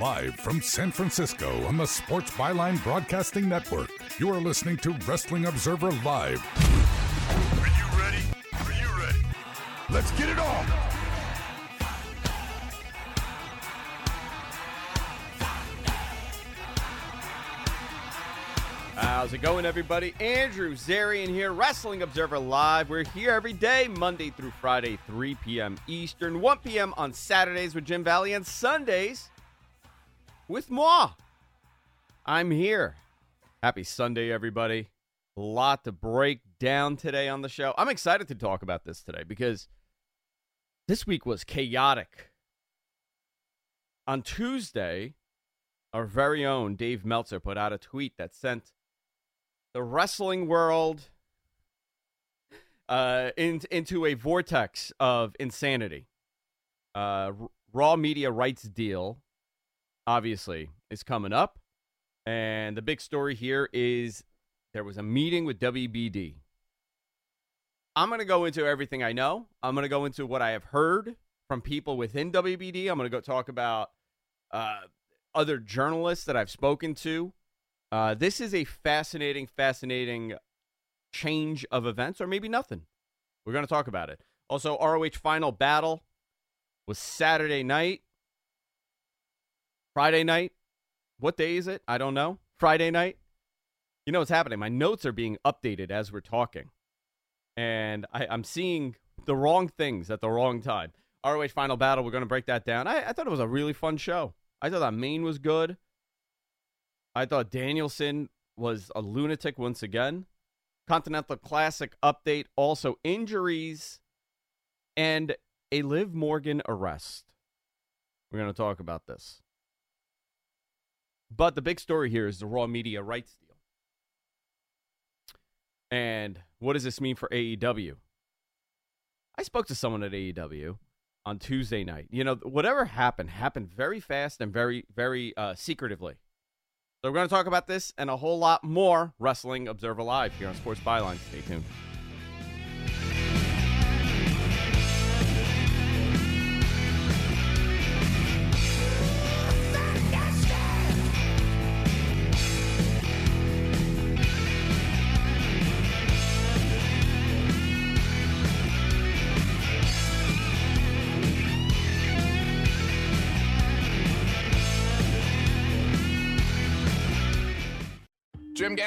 Live from San Francisco on the Sports Byline Broadcasting Network, you are listening to Wrestling Observer Live. Are you ready? Are you ready? Let's get it on! How's it going, everybody? Andrew Zarian here, Wrestling Observer Live. We're here every day, Monday through Friday, 3 p.m. Eastern, 1 p.m. on Saturdays with Jim Valley, and Sundays with moi. I'm here. Happy Sunday, everybody. A lot to break down today on the show. I'm excited to talk about this today because this week was chaotic. On Tuesday, our very own Dave Meltzer put out a tweet that sent the wrestling world uh, in, into a vortex of insanity. Uh, Raw media rights deal obviously, is coming up. And the big story here is there was a meeting with WBD. I'm going to go into everything I know. I'm going to go into what I have heard from people within WBD. I'm going to go talk about uh, other journalists that I've spoken to. Uh, this is a fascinating, fascinating change of events, or maybe nothing. We're going to talk about it. Also, ROH Final Battle was Saturday night. Friday night. What day is it? I don't know. Friday night. You know what's happening? My notes are being updated as we're talking. And I, am seeing the wrong things at the wrong time. ROH Final Battle, we're going to break that down. I, I thought it was a really fun show. I thought that main was good. I thought Danielson was a lunatic once again. Continental Classic update, also injuries and a Liv Morgan arrest. We're going to talk about this. But the big story here is the raw media rights deal. And what does this mean for AEW? I spoke to someone at AEW on Tuesday night. You know, whatever happened happened very fast and very, very uh, secretively. So we're going to talk about this and a whole lot more. Wrestling Observer Live here on Sports Byline. Stay tuned.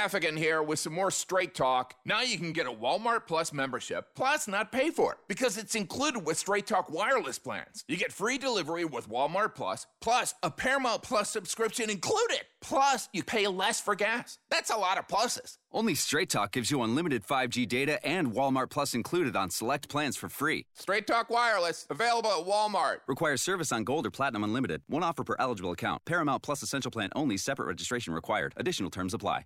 Gaffigan here with some more straight talk. Now you can get a Walmart Plus membership, plus not pay for it, because it's included with Straight Talk wireless plans. You get free delivery with Walmart Plus, plus a Paramount Plus subscription included. Plus, you pay less for gas. That's a lot of pluses. Only Straight Talk gives you unlimited 5G data and Walmart Plus included on select plans for free. Straight Talk Wireless, available at Walmart. Requires service on Gold or Platinum Unlimited. One offer per eligible account. Paramount Plus Essential Plan only. Separate registration required. Additional terms apply.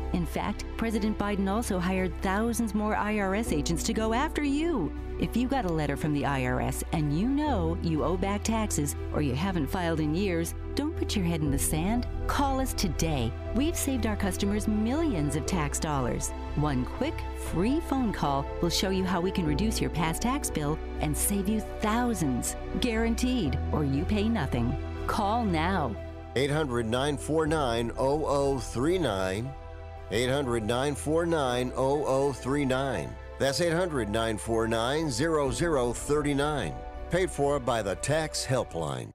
In fact, President Biden also hired thousands more IRS agents to go after you. If you got a letter from the IRS and you know you owe back taxes or you haven't filed in years, Don't put your head in the sand. Call us today. We've saved our customers millions of tax dollars. One quick, free phone call will show you how we can reduce your past tax bill and save you thousands. Guaranteed, or you pay nothing. Call now. 800 949 0039. 800 949 0039. That's 800 949 0039. Paid for by the Tax Helpline.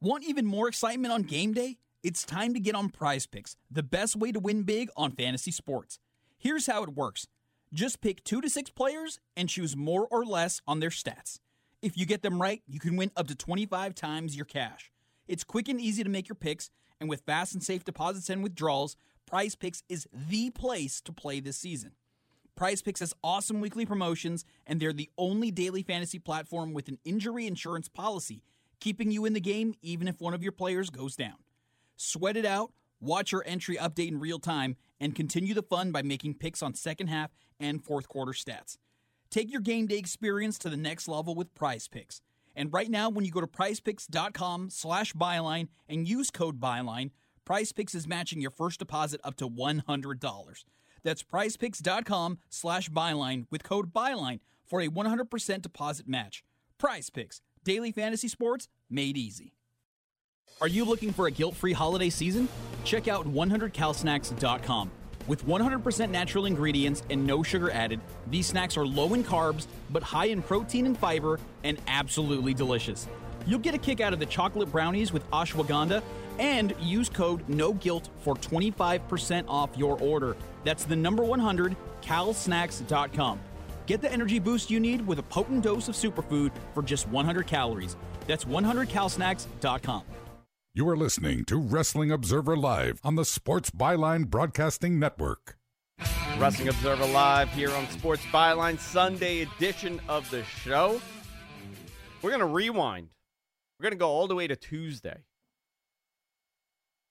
Want even more excitement on game day? It's time to get on prize picks, the best way to win big on fantasy sports. Here's how it works just pick two to six players and choose more or less on their stats. If you get them right, you can win up to 25 times your cash. It's quick and easy to make your picks, and with fast and safe deposits and withdrawals, Prize Picks is the place to play this season. Prize Picks has awesome weekly promotions, and they're the only daily fantasy platform with an injury insurance policy, keeping you in the game even if one of your players goes down. Sweat it out, watch your entry update in real time, and continue the fun by making picks on second half and fourth quarter stats. Take your game day experience to the next level with Prize Picks. And right now, when you go to prizepicks.com slash byline and use code byline, Prize Picks is matching your first deposit up to $100. That's prizepicks.com slash byline with code byline for a 100% deposit match. Prize Picks, daily fantasy sports made easy. Are you looking for a guilt-free holiday season? Check out 100calsnacks.com. With 100% natural ingredients and no sugar added, these snacks are low in carbs, but high in protein and fiber, and absolutely delicious. You'll get a kick out of the chocolate brownies with ashwagandha and use code NOGUILT for 25% off your order. That's the number 100, calsnacks.com. Get the energy boost you need with a potent dose of superfood for just 100 calories. That's 100calsnacks.com. You are listening to Wrestling Observer Live on the Sports Byline Broadcasting Network. Wrestling Observer Live here on Sports Byline, Sunday edition of the show. We're going to rewind. We're going to go all the way to Tuesday,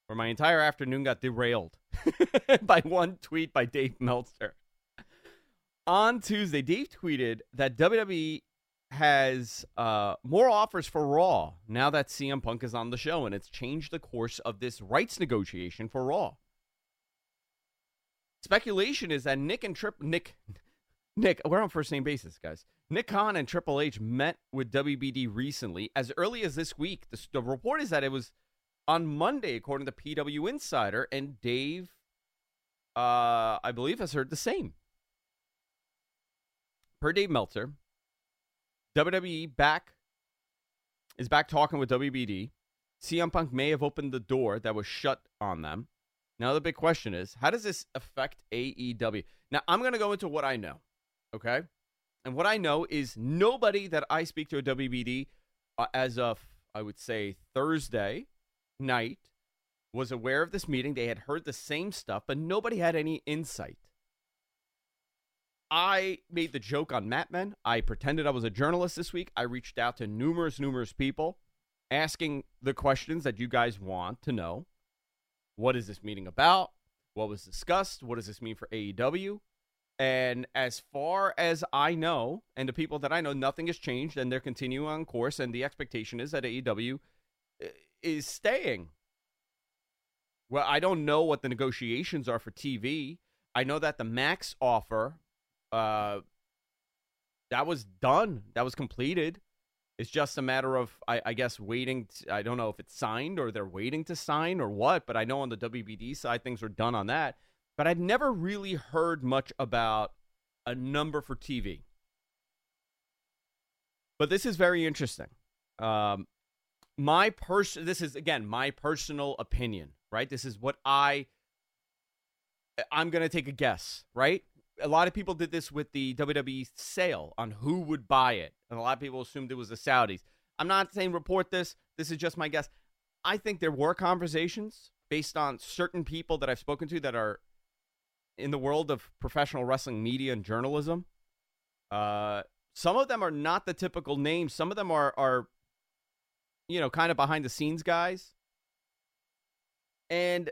where my entire afternoon got derailed by one tweet by Dave Meltzer. On Tuesday, Dave tweeted that WWE has uh, more offers for Raw now that CM Punk is on the show, and it's changed the course of this rights negotiation for Raw. Speculation is that Nick and Trip Nick Nick we're on first name basis, guys. Nick Khan and Triple H met with WBD recently, as early as this week. The, the report is that it was on Monday, according to PW Insider, and Dave, uh, I believe, has heard the same. Per Dave Meltzer, WWE back is back talking with WBD. CM Punk may have opened the door that was shut on them. Now the big question is, how does this affect AEW? Now I'm going to go into what I know, okay? And what I know is nobody that I speak to at WBD uh, as of I would say Thursday night was aware of this meeting. They had heard the same stuff, but nobody had any insight. I made the joke on Mat Men. I pretended I was a journalist this week. I reached out to numerous, numerous people asking the questions that you guys want to know. What is this meeting about? What was discussed? What does this mean for AEW? And as far as I know, and the people that I know, nothing has changed, and they're continuing on course. And the expectation is that AEW uh, is staying. Well, I don't know what the negotiations are for TV. I know that the max offer, uh, that was done. That was completed. It's just a matter of, I, I guess, waiting. I don't know if it's signed or they're waiting to sign or what, but I know on the WBD side things are done on that. But I've never really heard much about a number for TV. But this is very interesting. Um, my person, this is again my personal opinion, right? This is what I. I'm gonna take a guess, right? A lot of people did this with the WWE sale on who would buy it, and a lot of people assumed it was the Saudis. I'm not saying report this. This is just my guess. I think there were conversations based on certain people that I've spoken to that are in the world of professional wrestling media and journalism. Uh, some of them are not the typical names. Some of them are are you know kind of behind the scenes guys. And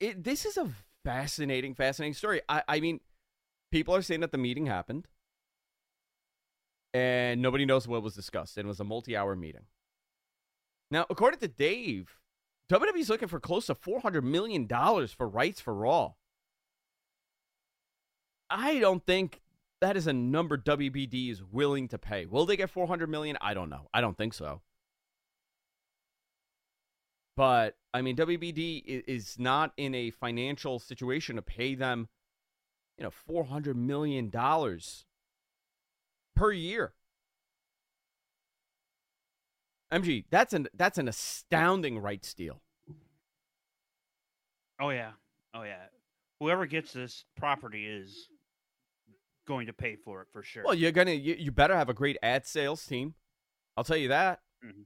it this is a fascinating, fascinating story. I, I mean, people are saying that the meeting happened, and nobody knows what was discussed. It was a multi-hour meeting. Now, according to Dave, WWE's looking for close to $400 million for rights for Raw. I don't think that is a number WBD is willing to pay. Will they get 400 million? I don't know. I don't think so. But I mean, WBD is not in a financial situation to pay them, you know, 400 million dollars per year. MG, that's an that's an astounding rights deal. Oh yeah, oh yeah. Whoever gets this property is going to pay for it for sure. Well, you're gonna you, you better have a great ad sales team. I'll tell you that. Mm-hmm.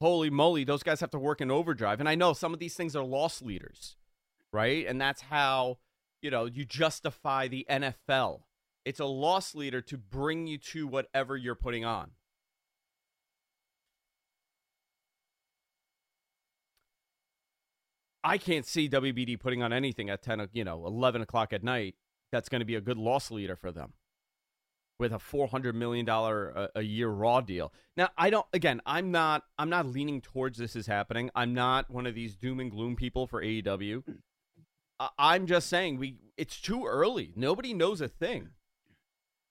Holy moly, those guys have to work in overdrive. And I know some of these things are loss leaders, right? And that's how you know you justify the NFL. It's a loss leader to bring you to whatever you're putting on. I can't see WBD putting on anything at 10, you know, 11 o'clock at night that's going to be a good loss leader for them with a $400 million a, uh, a, year raw deal. Now, I don't again, I'm not I'm not leaning towards this is happening. I'm not one of these doom and gloom people for AEW. I'm just saying we it's too early. Nobody knows a thing.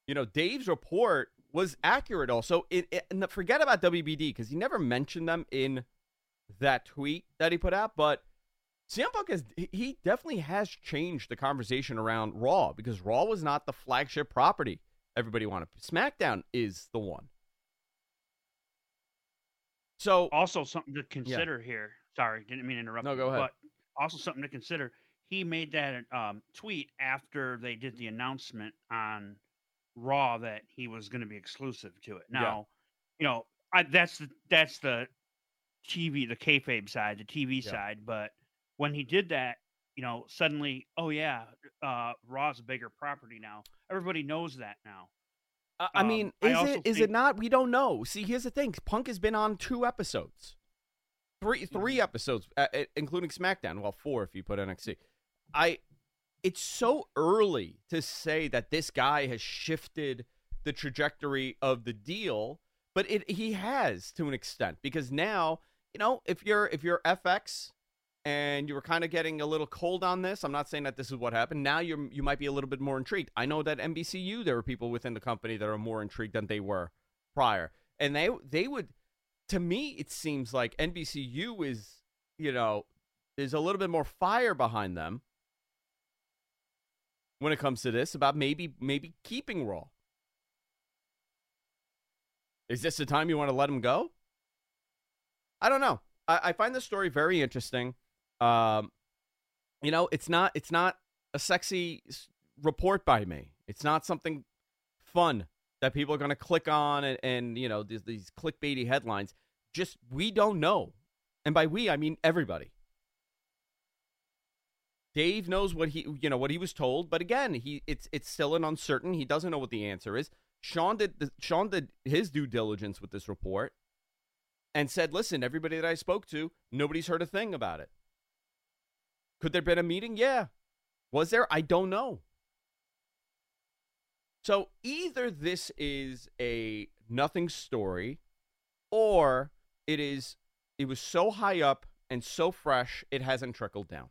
You know, Dave's report was accurate also. It, it, and forget about WBD because he never mentioned them in that tweet that he put out, but CM Punk has he definitely has changed the conversation around Raw because Raw was not the flagship property everybody wanted. SmackDown is the one. So also something to consider yeah. here. Sorry, didn't mean to interrupt. No, go ahead. But also something to consider. He made that um, tweet after they did the announcement on Raw that he was going to be exclusive to it. Now, yeah. you know, I, that's the that's the TV, the kayfabe side, the TV yeah. side. But when he did that, you know, suddenly, oh yeah, uh, Raw's a bigger property now. Everybody knows that now. Uh, I mean, um, is I it is think... it not? We don't know. See, here's the thing: Punk has been on two episodes, three three mm-hmm. episodes, uh, including SmackDown. Well, four if you put NXT. I. It's so early to say that this guy has shifted the trajectory of the deal, but it he has to an extent because now you know if you're if you're FX and you were kind of getting a little cold on this. I'm not saying that this is what happened. Now you you might be a little bit more intrigued. I know that NBCU there are people within the company that are more intrigued than they were prior, and they they would. To me, it seems like NBCU is you know there's a little bit more fire behind them when it comes to this about maybe maybe keeping Raw. Is this the time you want to let him go? I don't know. I, I find this story very interesting. Um, you know, it's not it's not a sexy report by me. It's not something fun that people are going to click on and, and you know these, these clickbaity headlines. Just we don't know, and by we I mean everybody. Dave knows what he you know what he was told, but again, he it's it's still an uncertain. He doesn't know what the answer is. Sean did the, Sean did his due diligence with this report and said, "Listen, everybody that I spoke to, nobody's heard a thing about it." Could there have been a meeting? Yeah. Was there? I don't know. So either this is a nothing story or it is it was so high up and so fresh it hasn't trickled down.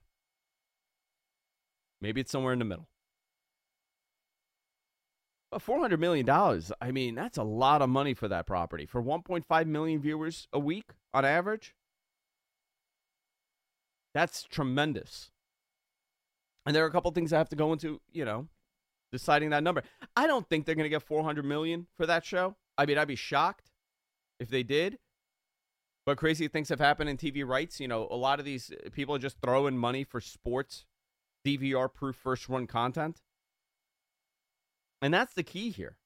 Maybe it's somewhere in the middle. But $400 million, I mean, that's a lot of money for that property. For 1.5 million viewers a week on average, that's tremendous. And there are a couple things I have to go into, you know, deciding that number. I don't think they're going to get 400 million for that show. I mean, I'd be shocked if they did. But crazy things have happened in TV rights. You know, a lot of these uh, people are just throwing money for sports DVR proof first run content. And that's the key here.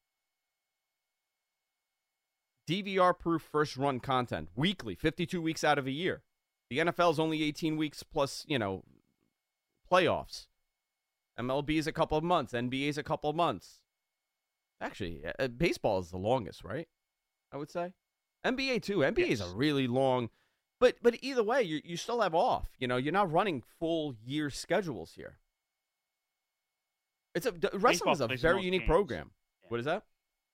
DVR proof first run content weekly, 52 weeks out of a year. The NFL is only 18 weeks plus, you know, playoffs. MLB is a couple of months. NBA is a couple of months. Actually, uh, baseball is the longest, right? I would say. NBA too. NBA yes. is a really long, but but either way, you you still have off. You know, you're not running full year schedules here. It's a wrestling is a very unique games. program. Yeah. What is that?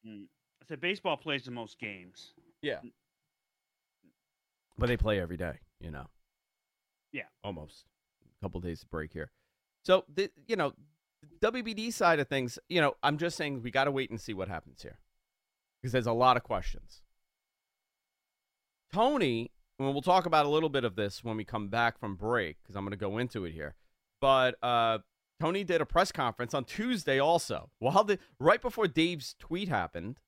Mm. I said baseball plays the most games. Yeah. but they play every day. You know. Yeah. Almost a couple days of break here. So the you know WBD side of things, you know, I'm just saying we got to wait and see what happens here because there's a lot of questions. Tony, and we'll talk about a little bit of this when we come back from break because I'm going to go into it here. But uh, Tony did a press conference on Tuesday also. While the right before Dave's tweet happened,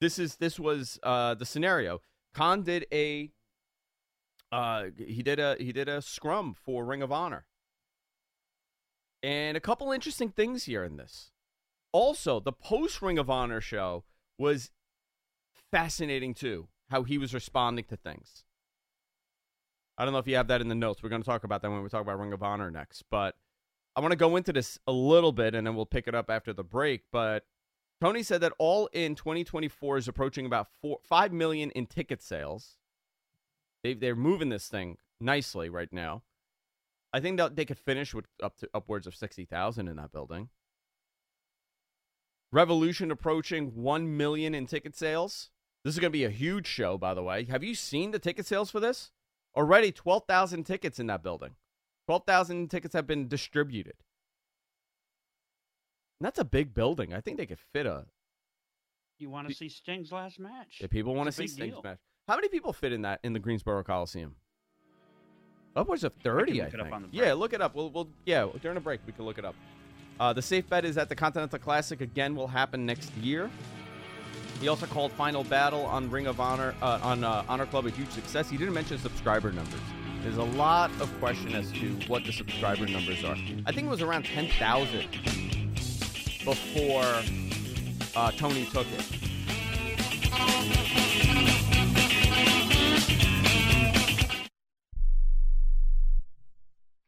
this is this was uh, the scenario. Khan did a uh, he did a he did a scrum for Ring of Honor. And a couple interesting things here in this. Also, the post Ring of Honor show was fascinating too, how he was responding to things. I don't know if you have that in the notes. We're going to talk about that when we talk about Ring of Honor next. But I want to go into this a little bit and then we'll pick it up after the break. But Tony said that all in 2024 is approaching about four, 5 million in ticket sales. They, they're moving this thing nicely right now. I think that they could finish with up to upwards of 60,000 in that building. Revolution approaching 1 million in ticket sales. This is going to be a huge show, by the way. Have you seen the ticket sales for this? Already 12,000 tickets in that building. 12,000 tickets have been distributed. And that's a big building. I think they could fit a. You want to see Sting's last match? If people want to see Sting's deal. match. How many people fit in that in the Greensboro Coliseum? Upwards of 30, I, think. yeah, look it up. We'll, we'll yeah, during a break we can look it up. Uh, the safe bet is that the Continental Classic again will happen next year. He also called Final Battle on Ring of Honor uh, on uh, Honor Club a huge success. He didn't mention subscriber numbers. There's a lot of question as to what the subscriber numbers are. I think it was around 10,000 before uh, Tony took it.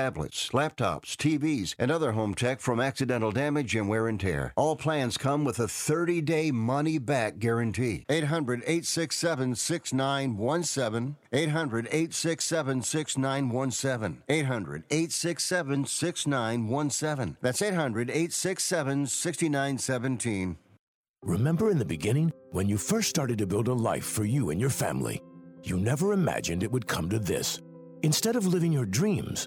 tablets, laptops, TVs, and other home tech from accidental damage and wear and tear. All plans come with a 30 day money back guarantee. 800 867 6917. 800 867 6917. 800 867 6917. That's 800 867 6917. Remember in the beginning, when you first started to build a life for you and your family? You never imagined it would come to this. Instead of living your dreams,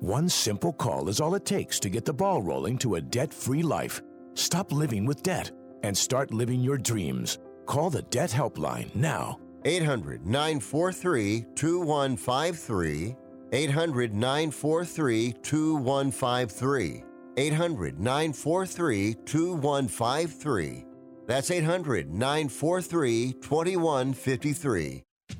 One simple call is all it takes to get the ball rolling to a debt free life. Stop living with debt and start living your dreams. Call the Debt Helpline now. 800 943 2153. 800 943 2153. 800 943 2153. That's 800 943 2153.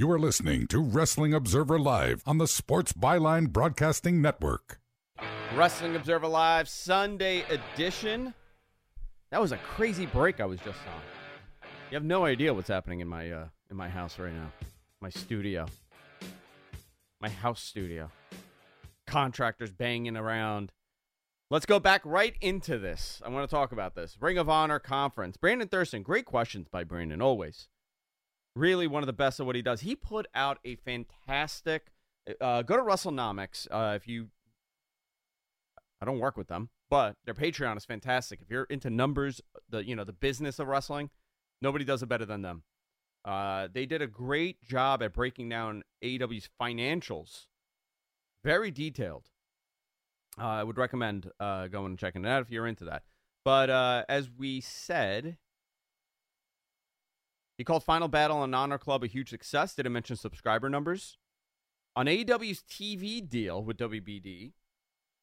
You are listening to Wrestling Observer Live on the Sports Byline Broadcasting Network. Wrestling Observer Live Sunday edition. That was a crazy break I was just on. You have no idea what's happening in my uh, in my house right now. My studio. My house studio. Contractors banging around. Let's go back right into this. I want to talk about this. Ring of Honor conference. Brandon Thurston, great questions by Brandon, always. Really one of the best of what he does. He put out a fantastic. Uh, go to WrestleNomics uh, if you. I don't work with them, but their Patreon is fantastic. If you're into numbers, the you know the business of wrestling, nobody does it better than them. Uh, they did a great job at breaking down AEW's financials, very detailed. Uh, I would recommend uh, going and checking it out if you're into that. But uh, as we said, he called Final Battle on Honor Club a huge success. Didn't mention subscriber numbers. On AEW's TV deal with WBD,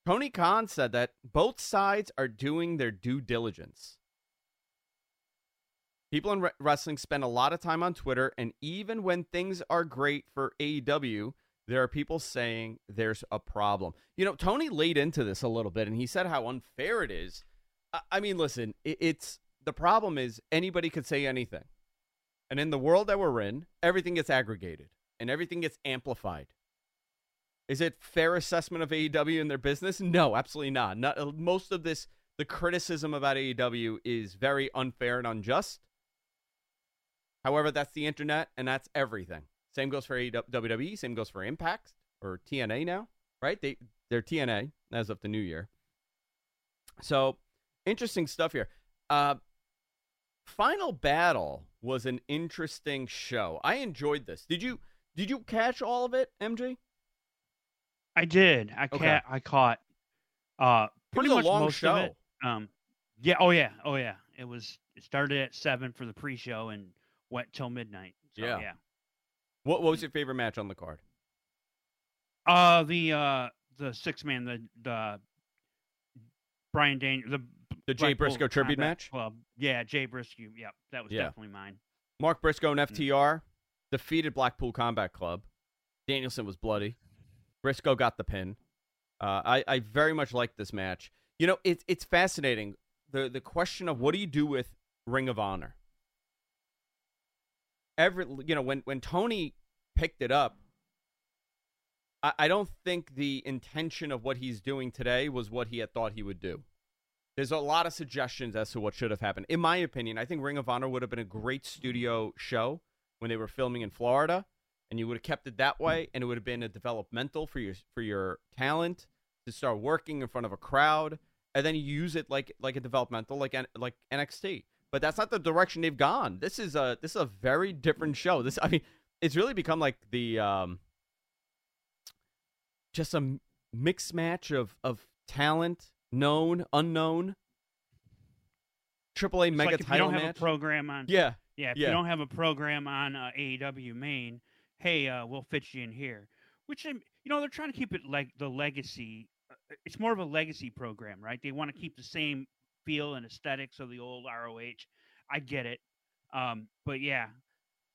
Tony Khan said that both sides are doing their due diligence. People in re- wrestling spend a lot of time on Twitter, and even when things are great for AEW, there are people saying there's a problem. You know, Tony laid into this a little bit, and he said how unfair it is. I, I mean, listen, it, it's the problem is anybody could say anything. And in the world that we're in, everything gets aggregated and everything gets amplified. Is it fair assessment of AEW and their business? No, absolutely not. Not uh, most of this the criticism about AEW is very unfair and unjust. However, that's the internet and that's everything. Same goes for WWE, same goes for Impact or TNA now, right? They they're TNA as of the new year. So, interesting stuff here. Uh Final Battle was an interesting show. I enjoyed this. Did you did you catch all of it, MJ? I did. I Okay. ca- I caught uh pretty much long most show. of it. Um yeah, oh yeah, oh yeah. It was it started at 7 for the pre-show and went till midnight. So, Yeah. yeah. What what was your favorite match on the card? Uh the uh the six man the the Bryan Daniel the The Jay Briscoe tribute Combat match? Well, Yeah, Jay Briscoe. Yep, that was Yeah. definitely mine. Mark Briscoe Mm. and FTR defeated Blackpool Combat Club. Danielson was bloody. Briscoe got the pin. Uh, I, I very much like this match. You know, it's it's fascinating. The the question of what do you do with Ring of Honor? Every you know, when when Tony picked it up, I, I don't think the intention of what he's doing today was what he had thought he would do. There's a lot of suggestions as to what should have happened. In my opinion, I think Ring of Honor would have been a great studio show when they were filming in Florida, and you would have kept it that way, and it would have been a developmental for your for your talent to start working in front of a crowd, and then you use it like like a developmental, like like NXT. But that's not the direction they've gone. This is a this is a very different show. This I mean, it's really become like the um just a mixed match of of talent, known, unknown. Triple A It's mega like if you title don't have a program on Yeah. Yeah, if Yeah. you don't have a program on uh, AEW main, hey, uh, we'll fit you in here. Which um, you know they're trying to keep it like the legacy. uh, It's more of a legacy program, right? They want to keep the same feel and aesthetics of the old ROH. I get it, um, but yeah,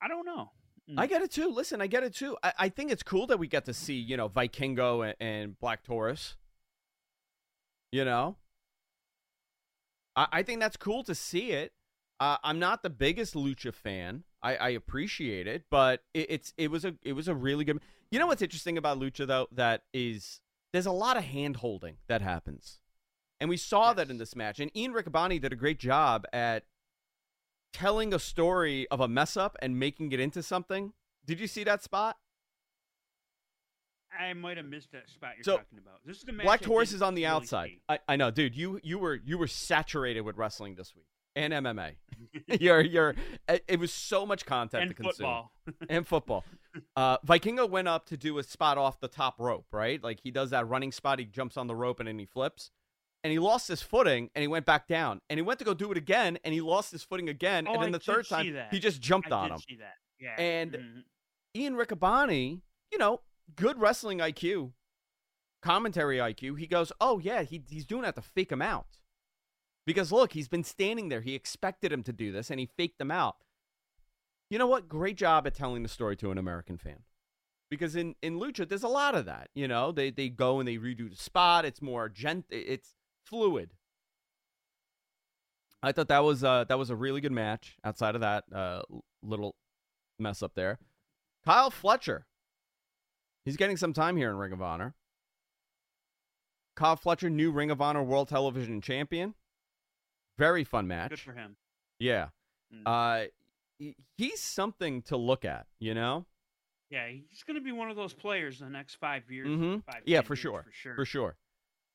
I don't know. Mm. I get it too. Listen, I get it too. I, I think it's cool that we get to see, you know, Vikingo and, and Black Taurus. You know, I, I think that's cool to see it. Uh, I'm not the biggest lucha fan. I, I appreciate it, but it, it's it was a it was a really good. You know what's interesting about lucha though? That is there's a lot of hand holding that happens, and we saw that in this match. And Ian Riccaboni did a great job at telling a story of a mess up and making it into something. Did you see that spot? I might have missed that spot you're So, talking about. This is the Black Taurus is on the really outside. I, I know, dude. You you were you were saturated with wrestling this week. and MMA. you're you're. it- was so much content And to consume. football. and football. Uh, Vikingo went up to do a spot off the top rope, right? Like he does that running spot. He jumps on the rope and then he flips. And he lost his footing and he went back down. And he went to go do it again and he lost his footing again. Oh, and then I the third time that. he just jumped I on him. Yeah. And Mhm. Ian Riccaboni, you know, good wrestling IQ, commentary IQ. He goes, "Oh yeah, he, he's doing that to fake him out." Because look, he's been standing there. He expected him to do this, and he faked him out. You know what? Great job at telling the story to an American fan. Because in, in lucha, there's a lot of that. You know, they they go and they redo the spot. It's more gent. It's fluid. I thought that was uh, that was a really good match. Outside of that uh, little mess up there, Kyle Fletcher. He's getting some time here in Ring of Honor. Kyle Fletcher, new Ring of Honor World Television Champion. Very fun match. Good for him. Yeah. Mm. Uh, he's something to look at, you know? Yeah, he's going to be one of those players in the next five years. hmm five, Yeah, for sure. For sure. For sure.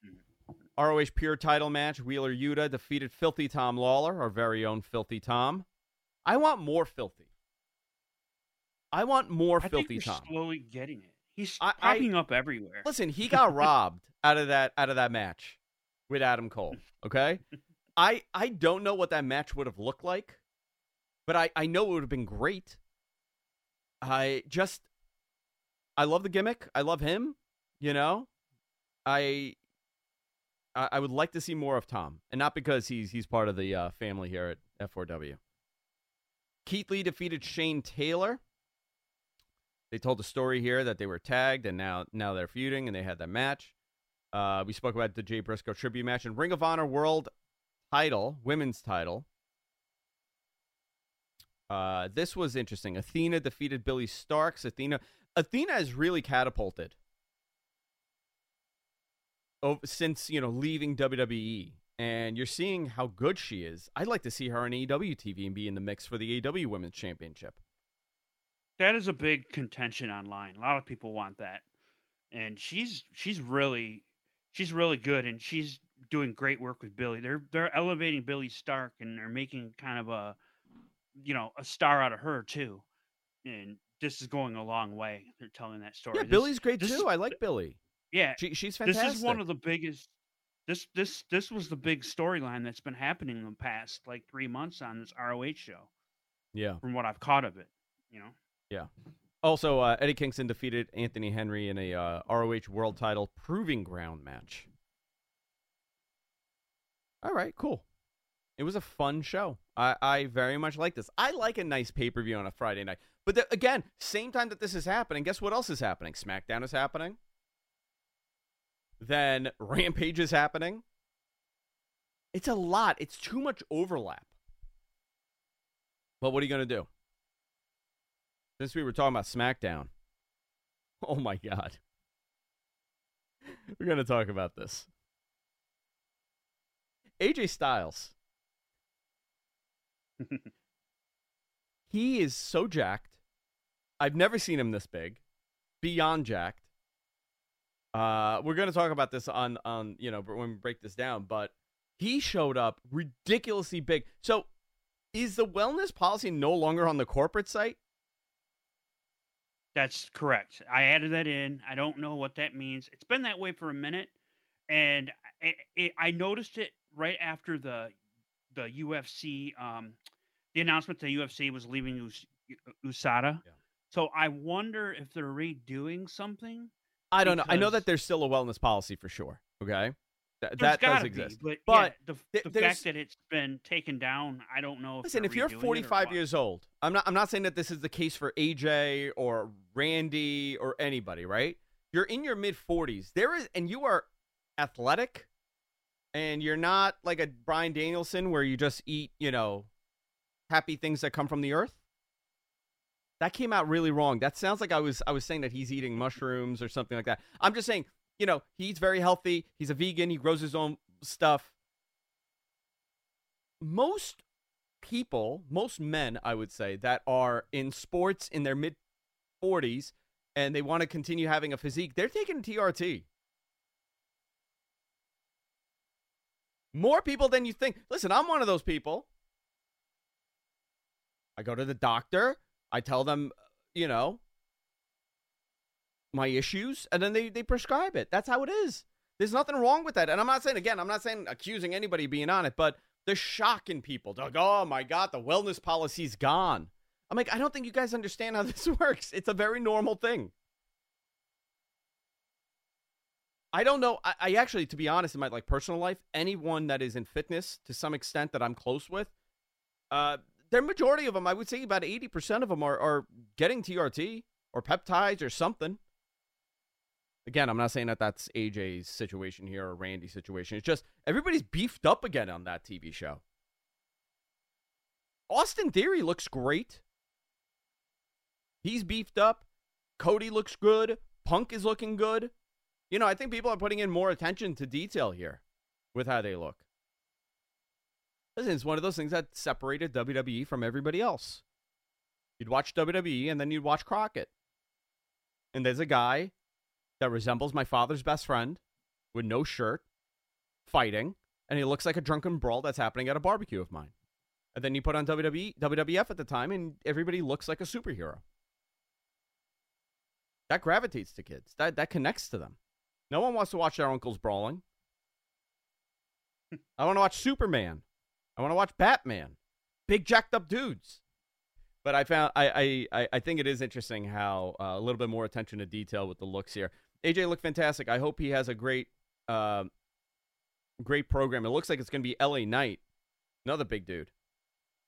Mhm. ROH Pure title match. Wheeler Yuta defeated Filthy Tom Lawler, our very own Filthy Tom. I want more Filthy. I want more I Filthy Tom. slowly getting it. He's I- I- popping up everywhere. Listen, he got robbed out of that out of that match with Adam Cole. Okay, I I don't know what that match would have looked like, but I I know it would have been great. I just I love the gimmick. I love him. You know, I I, I would like to see more of Tom, and not because he's he's part of the uh, family here at F4W. Keith Lee defeated Shane Taylor. They told the story here that they were tagged and now now they're feuding and they had that match. Uh, we spoke about the Jay Briscoe tribute match and Ring of Honor World title, women's title. Uh, this was interesting. Athena defeated Billie Starkz. Athena Athena has really catapulted over, since you know leaving WWE, and you're seeing how good she is. I'd like to see her on AEW TV and be in the mix for the AEW Women's Championship. That is a big contention online. A lot of people want that, and she's she's really she's really good, and she's doing great work with Billie. They're they're elevating Billie Stark, and they're making kind of a you know a star out of her too. And this is going a long way. They're telling that story. Yeah, This- Billie's great this too. I like Billie. Yeah, She, she's fantastic. this is one of the biggest. This this this was the big storyline that's been happening in the past like three months on this ROH show. yeah, From what I've caught of it, you know. Yeah. Also, uh, Eddie Kingston defeated Anthony Henry in a uh, ROH World Title Proving Ground match. All right, cool. It was a fun show. I, I very much like this. I like a nice pay per view on a Friday night. But again, same time that this is happening, guess what else is happening? SmackDown is happening. Then Rampage is happening. It's a lot. It's too much overlap. But what are you going to do? Since we were talking about SmackDown, oh my God. We're going to talk about this. AJ Styles. he is so jacked. I've never seen him this big. Beyond jacked. Uh, we're going to talk about this on on you know when we break this down, but he showed up ridiculously big. So, is the wellness policy no longer on the corporate site? That's correct. I added that in. I don't know what that means. It's been that way for a minute, and I, I, I noticed it right after the the UFC um, the announcement that UFC was leaving Us- USADA. Yeah. So I wonder if they're redoing something. I don't know. I know that there's still a wellness policy for sure. Okay, Th- that does exist. be, but, But yeah, the, th- the fact that it's been taken down, I don't know. If Listen, if you're redoing it or 45 years old, I'm not. I'm not saying that this is the case for AJ or Randy or anybody. Right? You're in your mid 40s. There is, and you are athletic, and you're not like a Bryan Danielson where you just eat, you know, happy things that come from the earth. That came out really wrong. That sounds like I was I was saying that he's eating mushrooms or something like that. I'm just saying, you know, he's very healthy. He's a vegan. He grows his own stuff. Most people, most men, I would say, that are in sports in their mid 40s and they want to continue having a physique, they're taking TRT. More people than you think. Listen, I'm one of those people. I go to the doctor. I tell them, you know, my issues, and then they, they prescribe it. That's how it is. There's nothing wrong with that. And I'm not saying, again, I'm not saying accusing anybody being on it, but the shock in people. Like, oh my God, the wellness policy's gone. I'm like, I don't think you guys understand how this works. It's a very normal thing. I don't know. I, I, actually, to be honest, in my like personal life, anyone that is in fitness to some extent that I'm close with, uh, the majority of them, I would say about 80% of them are, are getting TRT or peptides or something. Again, I'm not saying that that's AJ's situation here or Randy's situation. It's just everybody's beefed up again on that TV show. Austin Theory looks great. He's beefed up. Cody looks good. Punk is looking good. You know, I think people are putting in more attention to detail here with how they look. Listen, it's one of those things that separated WWE from everybody else. You'd watch WWE and then you'd watch Crockett. And there's a guy that resembles my father's best friend with no shirt fighting, and he looks like a drunken brawl that's happening at a barbecue of mine. And then you put on WWE, WWF at the time, and everybody looks like a superhero. That gravitates to kids. That that connects to them. No one wants to watch their uncles brawling. I want to watch Superman. I want to watch Batman. Big jacked up dudes. But I found I I I think it is interesting how uh, a little bit more attention to detail with the looks here. AJ looked fantastic. I hope he has a great uh, great program. It looks like it's going to be LA Knight, another big dude.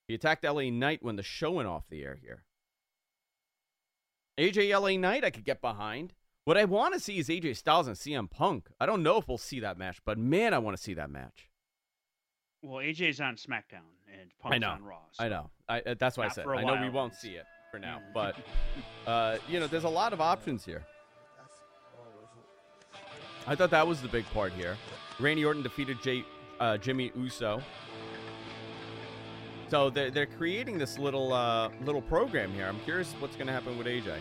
He attacked LA Knight when the show went off the air here. AJ LA Knight, I could get behind. What I want to see is AJ Styles and CM Punk. I don't know if we'll see that match, but man, I want to see that match. Well, AJ's on SmackDown and Punk's I know. on Raw. I know. I, uh, that's why I said. I know we won't see it for now, but uh, you know, there's a lot of options here. I thought that was the big part here. Randy Orton defeated Jay, uh, Jimmy Uso. So they're, they're creating this little uh, little program here. I'm curious what's going to happen with AJ.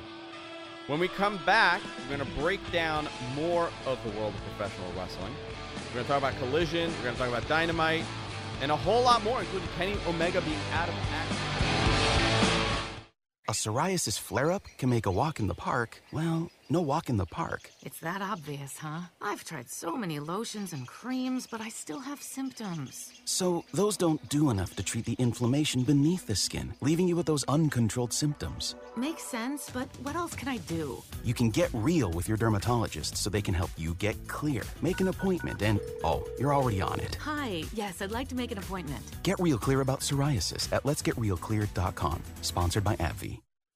When we come back, we're going to break down more of the world of professional wrestling. We're going to talk about Collision. We're going to talk about Dynamite, and a whole lot more, including Kenny Omega being out of action. A psoriasis flare up can make a walk in the park, well, no walk in the park. It's that obvious, huh? I've tried so many lotions and creams, but I still have symptoms. So, those don't do enough to treat the inflammation beneath the skin, leaving you with those uncontrolled symptoms. Makes sense, but what else can I do? You can get real with your dermatologist so they can help you get clear. Make an appointment and, oh, you're already on it. Hi, yes, I'd like to make an appointment. Get real clear about psoriasis at letsgetrealclear.com. Sponsored by AbbVie.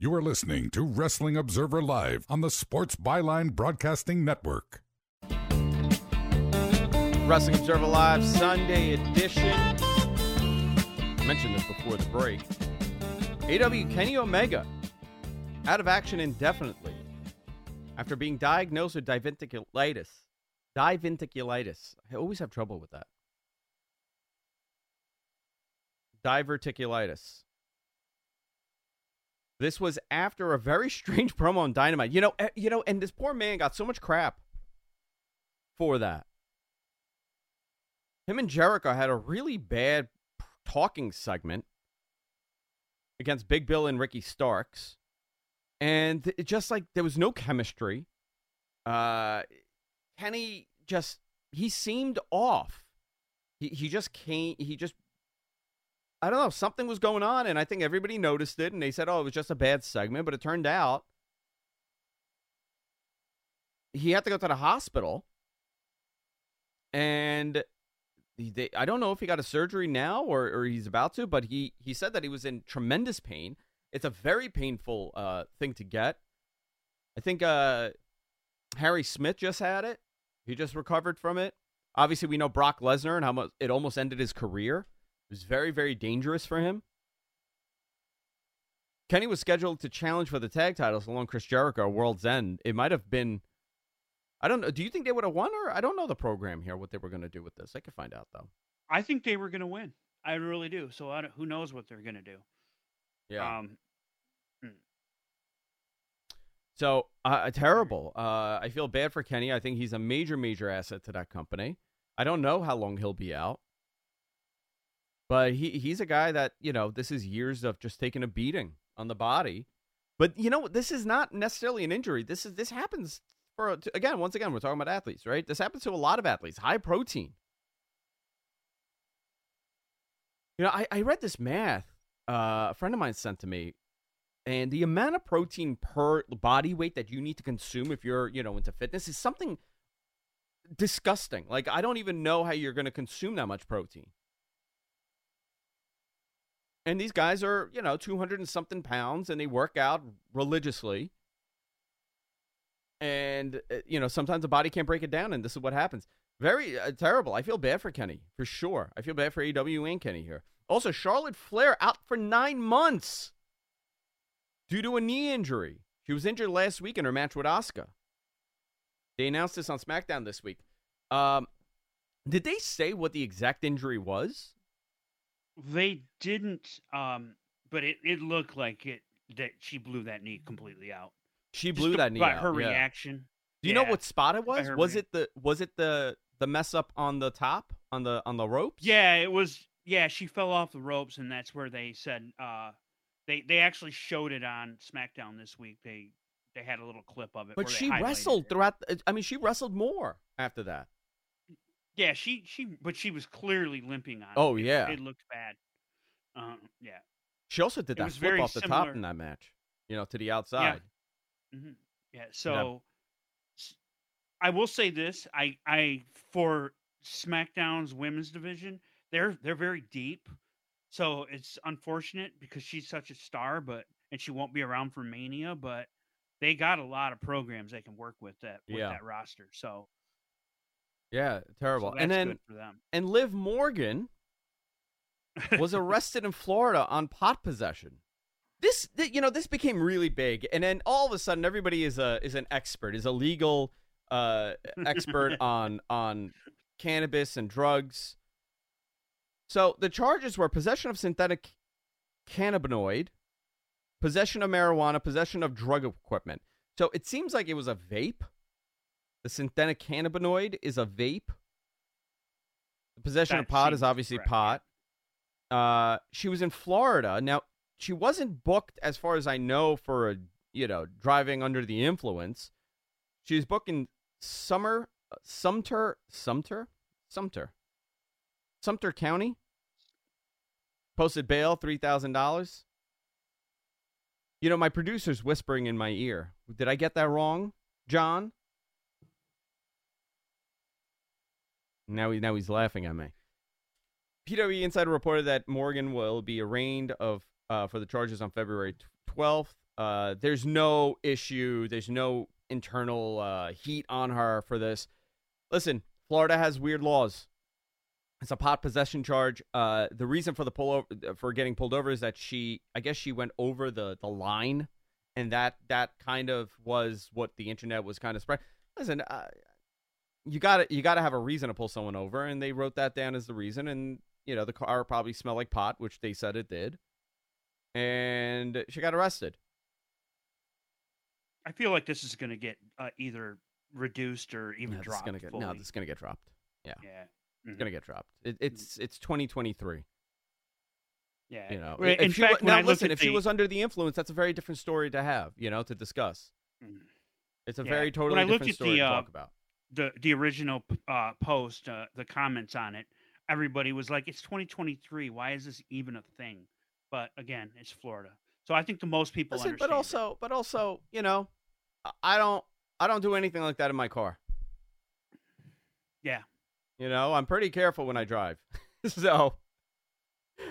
You are listening to Wrestling Observer Live on the Sports Byline Broadcasting Network. Wrestling Observer Live Sunday edition. I mentioned this before the break. AEW Kenny Omega out of action indefinitely after being diagnosed with diverticulitis. Diverticulitis. I always have trouble with that. Diverticulitis. This was after a very strange promo on Dynamite. You know, eh, you know, and this poor man got so much crap for that. Him and Jericho had a really bad talking segment against Big Bill and Ricky Starks. And it just like there was no chemistry. Uh Kenny just he seemed off. He he just came he just I don't know, something was going on and I think everybody noticed it and they said, "Oh, it was just a bad segment," but it turned out he had to go to the hospital. And he, they, I don't know if he got a surgery now or, or he's about to, but he, he said that he was in tremendous pain. It's a very painful uh, thing to get. I think uh, Harry Smith just had it. He just recovered from it. Obviously, we know Brock Lesnar and how much it almost ended his career. It was very, very dangerous for him. Kenny was scheduled to challenge for the tag titles along Chris Jericho World's End. It might have been I don't know. Do you think they would have won, or I don't know the program here what they were going to do with this? I could find out though. I think they were going to win. I really do. So I don't, who knows what they're going to do? Yeah. Um, So uh, terrible. Uh, I feel bad for Kenny. I think he's a major, major asset to that company. I don't know how long he'll be out, but he he's a guy that you know this is years of just taking a beating on the body. But you know this is not necessarily an injury. This is this happens for again once again we're talking about athletes, right? This happens to a lot of athletes. High protein. You know, I, I read this math. Uh, a friend of mine sent to me and the amount of protein per body weight that you need to consume if you're you know into fitness is something disgusting like i don't even know how you're going to consume that much protein and these guys are you know 200 and something pounds and they work out religiously and uh, you know sometimes the body can't break it down and this is what happens very uh, terrible i feel bad for kenny for sure i feel bad for AEW and kenny here also charlotte flair out for nine months due to a knee injury. She was injured last week in her match with Asuka. They announced this on SmackDown this week. Um, did they say what the exact injury was? They didn't, um, but it, it looked like it that she blew that knee completely out. She blew the- that knee by out. her yeah. reaction. Do you know what spot it was? Was it the was it the the mess up on the top on the on the ropes? Yeah, it was. Yeah, she fell off the ropes, and that's where they said uh, they they actually showed it on SmackDown this week. They they had a little clip of it. But she wrestled it. throughout. I mean, she wrestled more after that. Yeah, she she, but she was clearly limping on. Oh, it. Yeah. it, looked bad. Um, yeah. She also did that flip off the top in that match. You know, to the outside. hmm Yeah. So I will say this: I I for SmackDown's women's division, they're they're very deep. So it's unfortunate because she's such a star, but and she won't be around for Mania, but they got a lot of programs they can work with that with Yeah. that roster. So Yeah, terrible. so and then for them. and Liv Morgan was arrested in Florida on pot possession. this th- you know this became really big and then all of a sudden everybody is a is an expert is a legal uh expert on on cannabis and drugs so the charges were possession of synthetic cannabinoid possession of marijuana possession of drug equipment so it seems like it was a vape the synthetic cannabinoid is a vape. The possession That of pot is obviously correct, pot. Uh she was in florida. Now she wasn't booked as far as i know for a you know driving under the influence. She was booked in summer uh, sumter sumter? Sumter. Sumter county. Posted bail $3000 you know my producer's whispering in my ear. Did i get that wrong john now he now he's laughing at me PWInsider reported that Morgan will be arraigned of uh, for the charges on February twelfth. Uh, there's no issue. There's no internal uh, heat on her for this. Listen, Florida has weird laws. It's a pot possession charge. Uh, the reason for the pull over, for getting pulled over is that she, I guess, she went over the the line, and that that kind of was what the internet was kind of spread. Listen, uh, you got to you got to have a reason to pull someone over, and they wrote that down as the reason. And you know, the car probably smelled like pot, which they said it did, and she got arrested. I feel like this is going to get uh, either reduced or even No, dropped. gonna get no, this is gonna get dropped. Yeah, Yeah. it's Mhm. gonna get dropped. It, it's it's 2023. Yeah. You know, if in she fact, when now I listen, if she was under the influence, that's a very different story to have. You know, to discuss. It's a Yeah. very totally when I looked different story the, to uh, talk about. The the original uh, post, uh, the comments on it, everybody was like, "It's 2023. Why is this even a thing?" But again, it's Florida, so I think the most people Listen, understand. but also, but also, you know, I- I don't, I don't do anything like that in my car. Yeah. You know, I'm pretty careful when I drive, so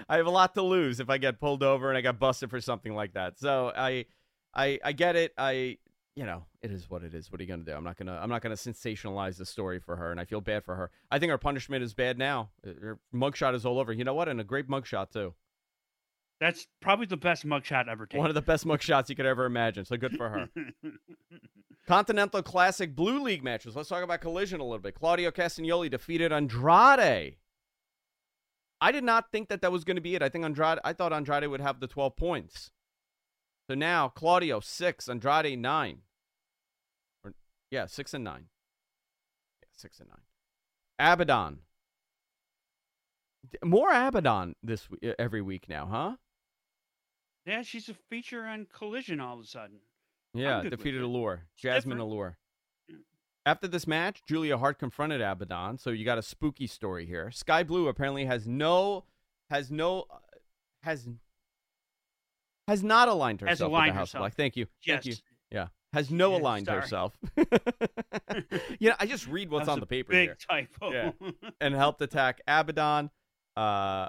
I have a lot to lose if I get pulled over and I got busted for something like that. So I, I, I get it. I, you know, it is what it is. What are you gonna do? I'm not gonna, I'm not gonna sensationalize the story for her, and I feel bad for her. I think her punishment is bad now. Uh, her mugshot is all over. You know what? And a great mugshot too. That's probably the best mugshot ever taken. One of the best mugshots you could ever imagine. So good for her. Continental Classic Blue League matches. Let's talk about Collision a little bit. Claudio Castagnoli defeated Andrade. I did not think that that was going to be it. I think Andrade. I thought Andrade would have the 12 points. So now Claudio six, Andrade nine. Yeah, six and nine. Yeah, six and nine. Abaddon. More Abaddon this every week now, huh? yeah, she's a feature on Collision all of a sudden. Yeah, defeated. Allure. Jasmine different. Allure. After this match, Julia Hart confronted Abaddon, so you got a spooky story here. Sky Blue apparently has no has no has has not aligned herself Has with the House herself. Black. Thank you. Thank you. Yes. Yeah. Has no Yeah, aligned sorry. herself. you know, I just read what's on the paper big here. typo. Yeah. and helped attack Abaddon. Uh,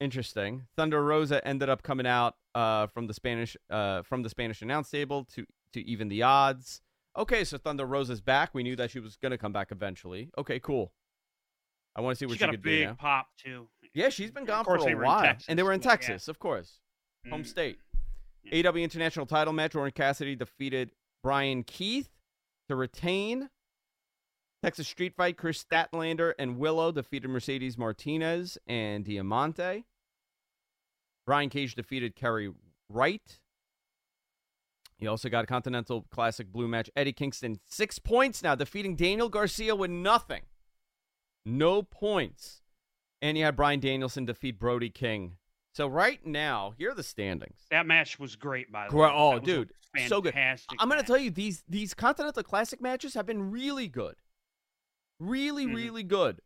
interesting. Thunder Rosa ended up coming out uh, from the Spanish uh, from the Spanish announce table to to even the odds. Okay, so Thunder Rosa's back. We knew that she was going to come back eventually. Okay, cool. I want to see what she she, got a could do big now. pop too. Yeah, she's been gone for a they were in while, Texas, and they were in but yeah. Texas, of course, home Mm. state. AEW International Title match: Orange Cassidy defeated Bryan Keith to retain. Texas Street Fight: Kris Statlander and Willow defeated Mercedes Martinez and Diamante. Brian Cage defeated Kerry Wright. He also got a Continental Classic Blue match. Eddie Kingston six points now, defeating Daniel Garcia with nothing, no points. And you had Bryan Danielson defeat Brody King. So right now, here are the standings. That match was great, by the way. oh, dude, so good. I'm going to tell you these these Continental Classic matches have been really good, really, Mhm. really good.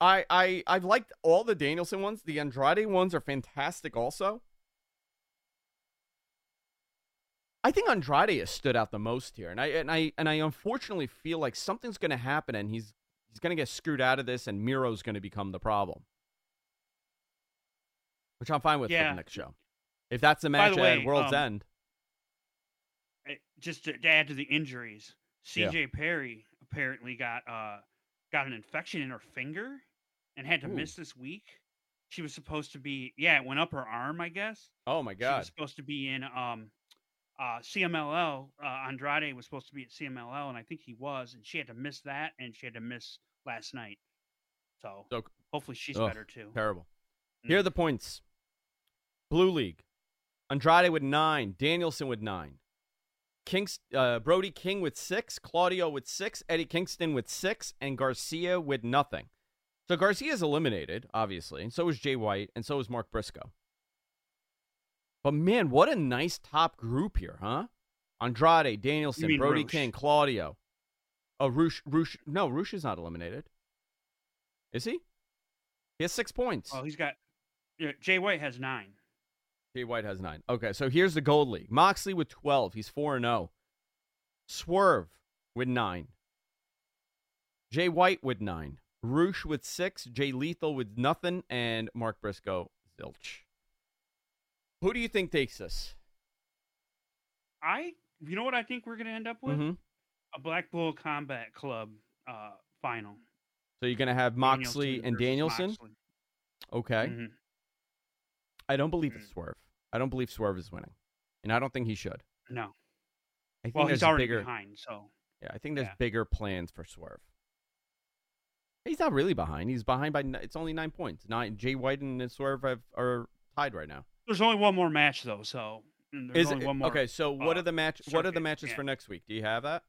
I I I've liked all the Danielson ones. The Andrade ones are fantastic, also. I think Andrade has stood out the most here, and I and I and I unfortunately feel like something's going to happen, and he's he's going to get screwed out of this, and Miro's going to become the problem, which I'm fine with for the next show. If that's the match the way, at World's um, End, Uh, just to, to add to the injuries, Yeah. CJ Perry apparently got uh got an infection in her finger and had to Ooh. miss this week. she was supposed to be. Yeah, it went up her arm, I guess. Oh my god. She was supposed to be in um, uh, CMLL. Uh, Andrade was supposed to be at CMLL, and I think he was, and she had to miss that, and she had to miss last night. So, So- hopefully she's better too. Terrible. Here are the points. Blue League. Andrade with nine. Danielson with nine. Kings, uh, Brody King with six. Claudio with six. Eddie Kingston with six. And Garcia with nothing. So Garcia is eliminated, obviously. And so is Jay White. And so is Mark Briscoe. But man, what a nice top group here, huh? Andrade, Danielson, Brody Roosh. King, Claudio. Oh, Roosh, Roosh. No, Roosh is not eliminated. Is he? He has six points. Oh, he's got. Yeah, Jay White has nine. Jay White has nine. Okay, so here's the Gold League. Moxley with 12. He's 4 and 0. Swerve with 9. Jay White with 9. Roosh with 6. Jay Lethal with nothing. And Mark Briscoe, zilch. Who do you think takes this? I. You know what I think we're going to end up with? Mhm. A Blackpool Combat Club uh, final. So you're going to have Moxley Danielson and Danielson? Moxley. Okay. Mhm. I don't believe it's Swerve. I don't believe Swerve is winning. And I don't think he should. No. I think Well, there's he's already bigger, behind, so. Yeah, I think there's Yeah. bigger plans for Swerve. He's not really behind. He's behind by. It's only nine points. Nine. Jay White and Swerve have, are tied right now. There's only one more match though, so Is it, one more. okay? So what uh, are the match? What are the matches yeah. for next week? Do you have that?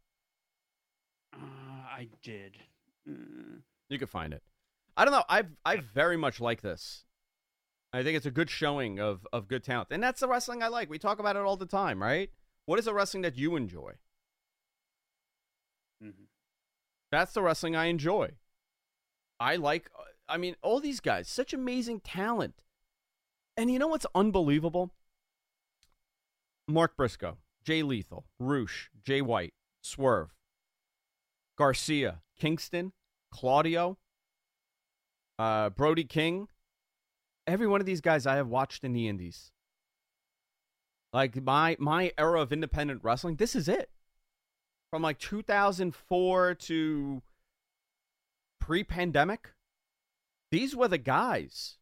Uh, I did. Mm, You can find it. I don't know. I I very much like this. I think it's a good showing of of good talent, and that's the wrestling I like. We talk about it all the time, right? What is the wrestling that you enjoy? mhm. That's the wrestling I enjoy. I like, I mean, all these guys, such amazing talent. And you know what's unbelievable? Mark Briscoe, Jay Lethal, Roosh, Jay White, Swerve, Garcia, Kingston, Claudio, uh, Brody King. Every one of these guys I have watched in the Indies. Like my my era of independent wrestling, this is it. From like 2004 to pre-pandemic, these were the guys.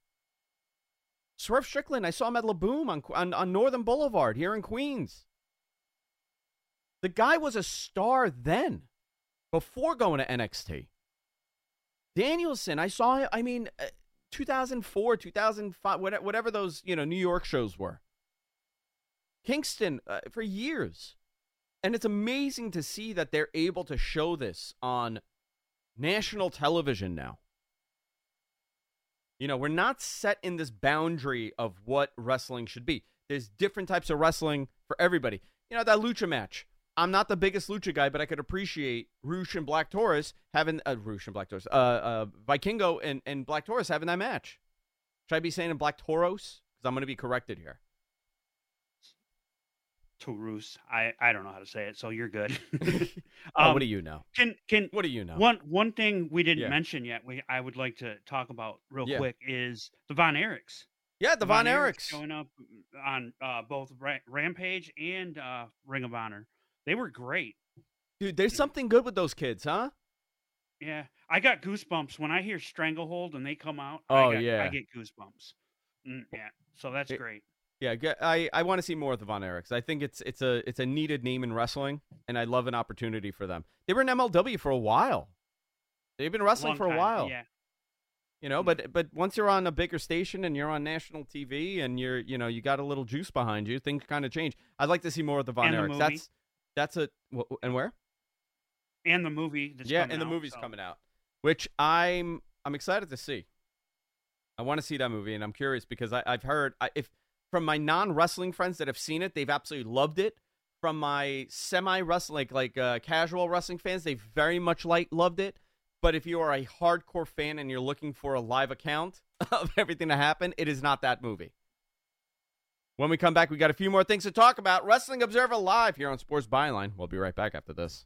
Swerve Strickland, I saw him at La Boom on, on on Northern Boulevard here in Queens. The guy was a star then, before going to NXT. Danielson, I saw him. I mean, uh, 2004, 2005, whatever, whatever those you know New York shows were. Kingston uh, for years, and it's amazing to see that they're able to show this on national television now. You know, we're not set in this boundary of what wrestling should be. There's different types of wrestling for everybody. You know, that lucha match. I'm not the biggest lucha guy, but I could appreciate Roosh and Black Taurus having uh, Roosh and Black Taurus, uh, uh, Vikingo and, and Black Taurus having that match. Should I be saying Black Tauros? Because I'm going to be corrected here. Taurus. I I don't know how to say it, so you're good. Oh, Um, what do you know? Can can What do you know? one one thing we didn't Yeah. mention yet? We I would like to talk about real Yeah. quick is the Von Erichs. Yeah, the Von Erichs. showing up on uh, both Rampage and uh, Ring of Honor. They were great. Dude, there's something good with those kids, huh? Yeah, I got goosebumps when I hear Stranglehold and they come out. Oh, I got, yeah. I get goosebumps. Mm, yeah, so that's It- great. Yeah, I, I want to see more of the Von Erichs. I think it's it's a it's a needed name in wrestling, and I love an opportunity for them. They were in MLW for a while. They've been wrestling Long for a time, while. Yeah, You know, mm-hmm. but but once you're on a bigger station and you're on national TV and you're you know you got a little juice behind you, things kind of change. I'd like to see more of the Von And Erichs. movie. That's that's a and where? and the movie. That's yeah, and the out, movie's so- coming out, which I'm I'm excited to see. I want to see that movie, and I'm curious because I, I've heard I, if from my non wrestling friends that have seen it, they've absolutely loved it. From my semi wrestling, like like uh, casual wrestling fans, they've very much like loved it. But if you are a hardcore fan and you're looking for a live account of everything that happened, it is not that movie. When we come back, we got a few more things to talk about. Wrestling Observer Live here on Sports Byline. We'll be right back after this.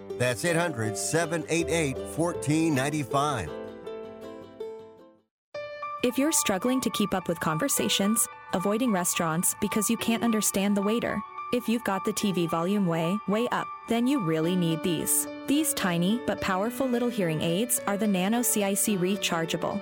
That's 800 788 1495. If you're struggling to keep up with conversations, avoiding restaurants because you can't understand the waiter, if you've got the TV volume way, way up, then you really need these. These tiny but powerful little hearing aids are the Nano CIC Rechargeable,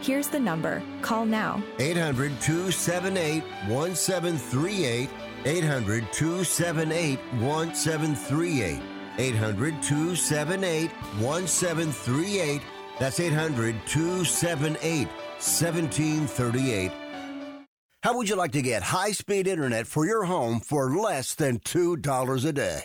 Here's the number. Call now. 800 278 1738. 800 278 1738. 800 278 1738. That's 800 278 1738. How would you like to get high speed internet for your home for less than $2 a day?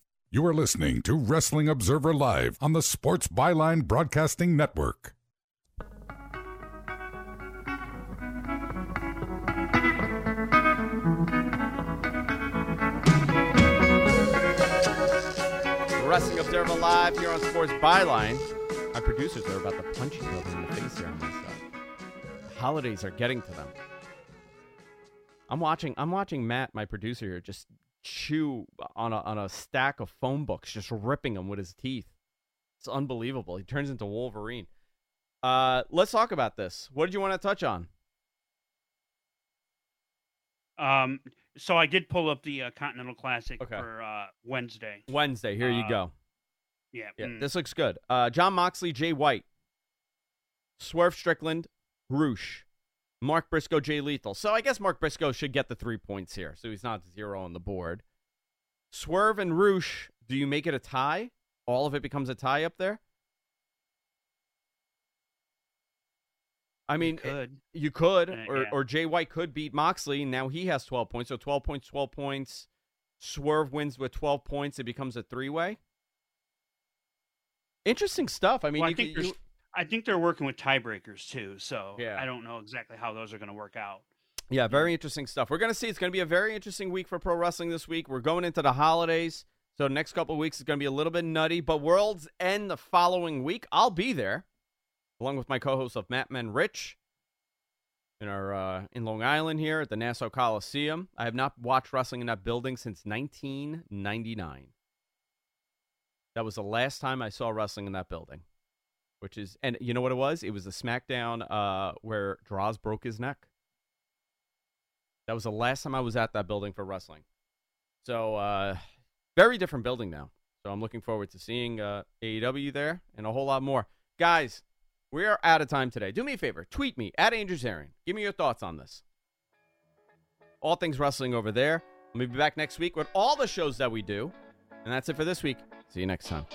You are listening to Wrestling Observer Live on the Sports Byline Broadcasting Network. Wrestling Observer Live here on Sports Byline. My producers are about to punch each other in the face here on this side. The holidays are getting to them. I'm watching. I'm watching Matt, my producer here, just chew on a on a stack of phone books, just ripping them with his teeth. It's unbelievable. He turns into Wolverine. Uh, let's talk about this. What did you want to touch on? Um, so I did pull up the uh, Continental Classic for uh, Wednesday. Wednesday. Here you Uh, go. Yeah. Yeah, mm. this looks good. Uh, Jon Moxley, Jay White, Swerve Strickland, Roosh, Mark Briscoe, Jay Lethal. So I guess Mark Briscoe should get the three points here, so he's not zero on the board. Swerve and Roosh, do you make it a tie? All of it becomes a tie up there? I mean, it- could. you could, Uh, or, yeah. or Jay White could beat Moxley. Now he has 12 points. So 12 points, 12 points. Swerve wins with 12 points. It becomes a three way. Interesting stuff. I mean, Well, I think you, I think they're working with tiebreakers too, so Yeah. I don't know exactly how those are going to work out. Yeah, very interesting stuff. We're going to see. It's going to be a very interesting week for pro wrestling this week. We're going into the holidays. So, next couple of weeks is going to be a little bit nutty, but Worlds End the following week. I'll be there along with my co host of Matt Men Rich in our uh, in Long Island here at the Nassau Coliseum. I have not watched wrestling in that building since 1999. That was the last time I saw wrestling in that building, which is, and you know what it was? It was the SmackDown uh, where Droz broke his neck. That was the last time I was at that building for wrestling. So, uh, Very different building now. So I'm looking forward to seeing uh, AEW there and a whole lot more. Guys, we are out of time today. Do me a favor. Tweet me at Andrews Andrew Give me your thoughts on this. All things wrestling over there. We'll be back next week with all the shows that we do. And that's it for this week. See you next time.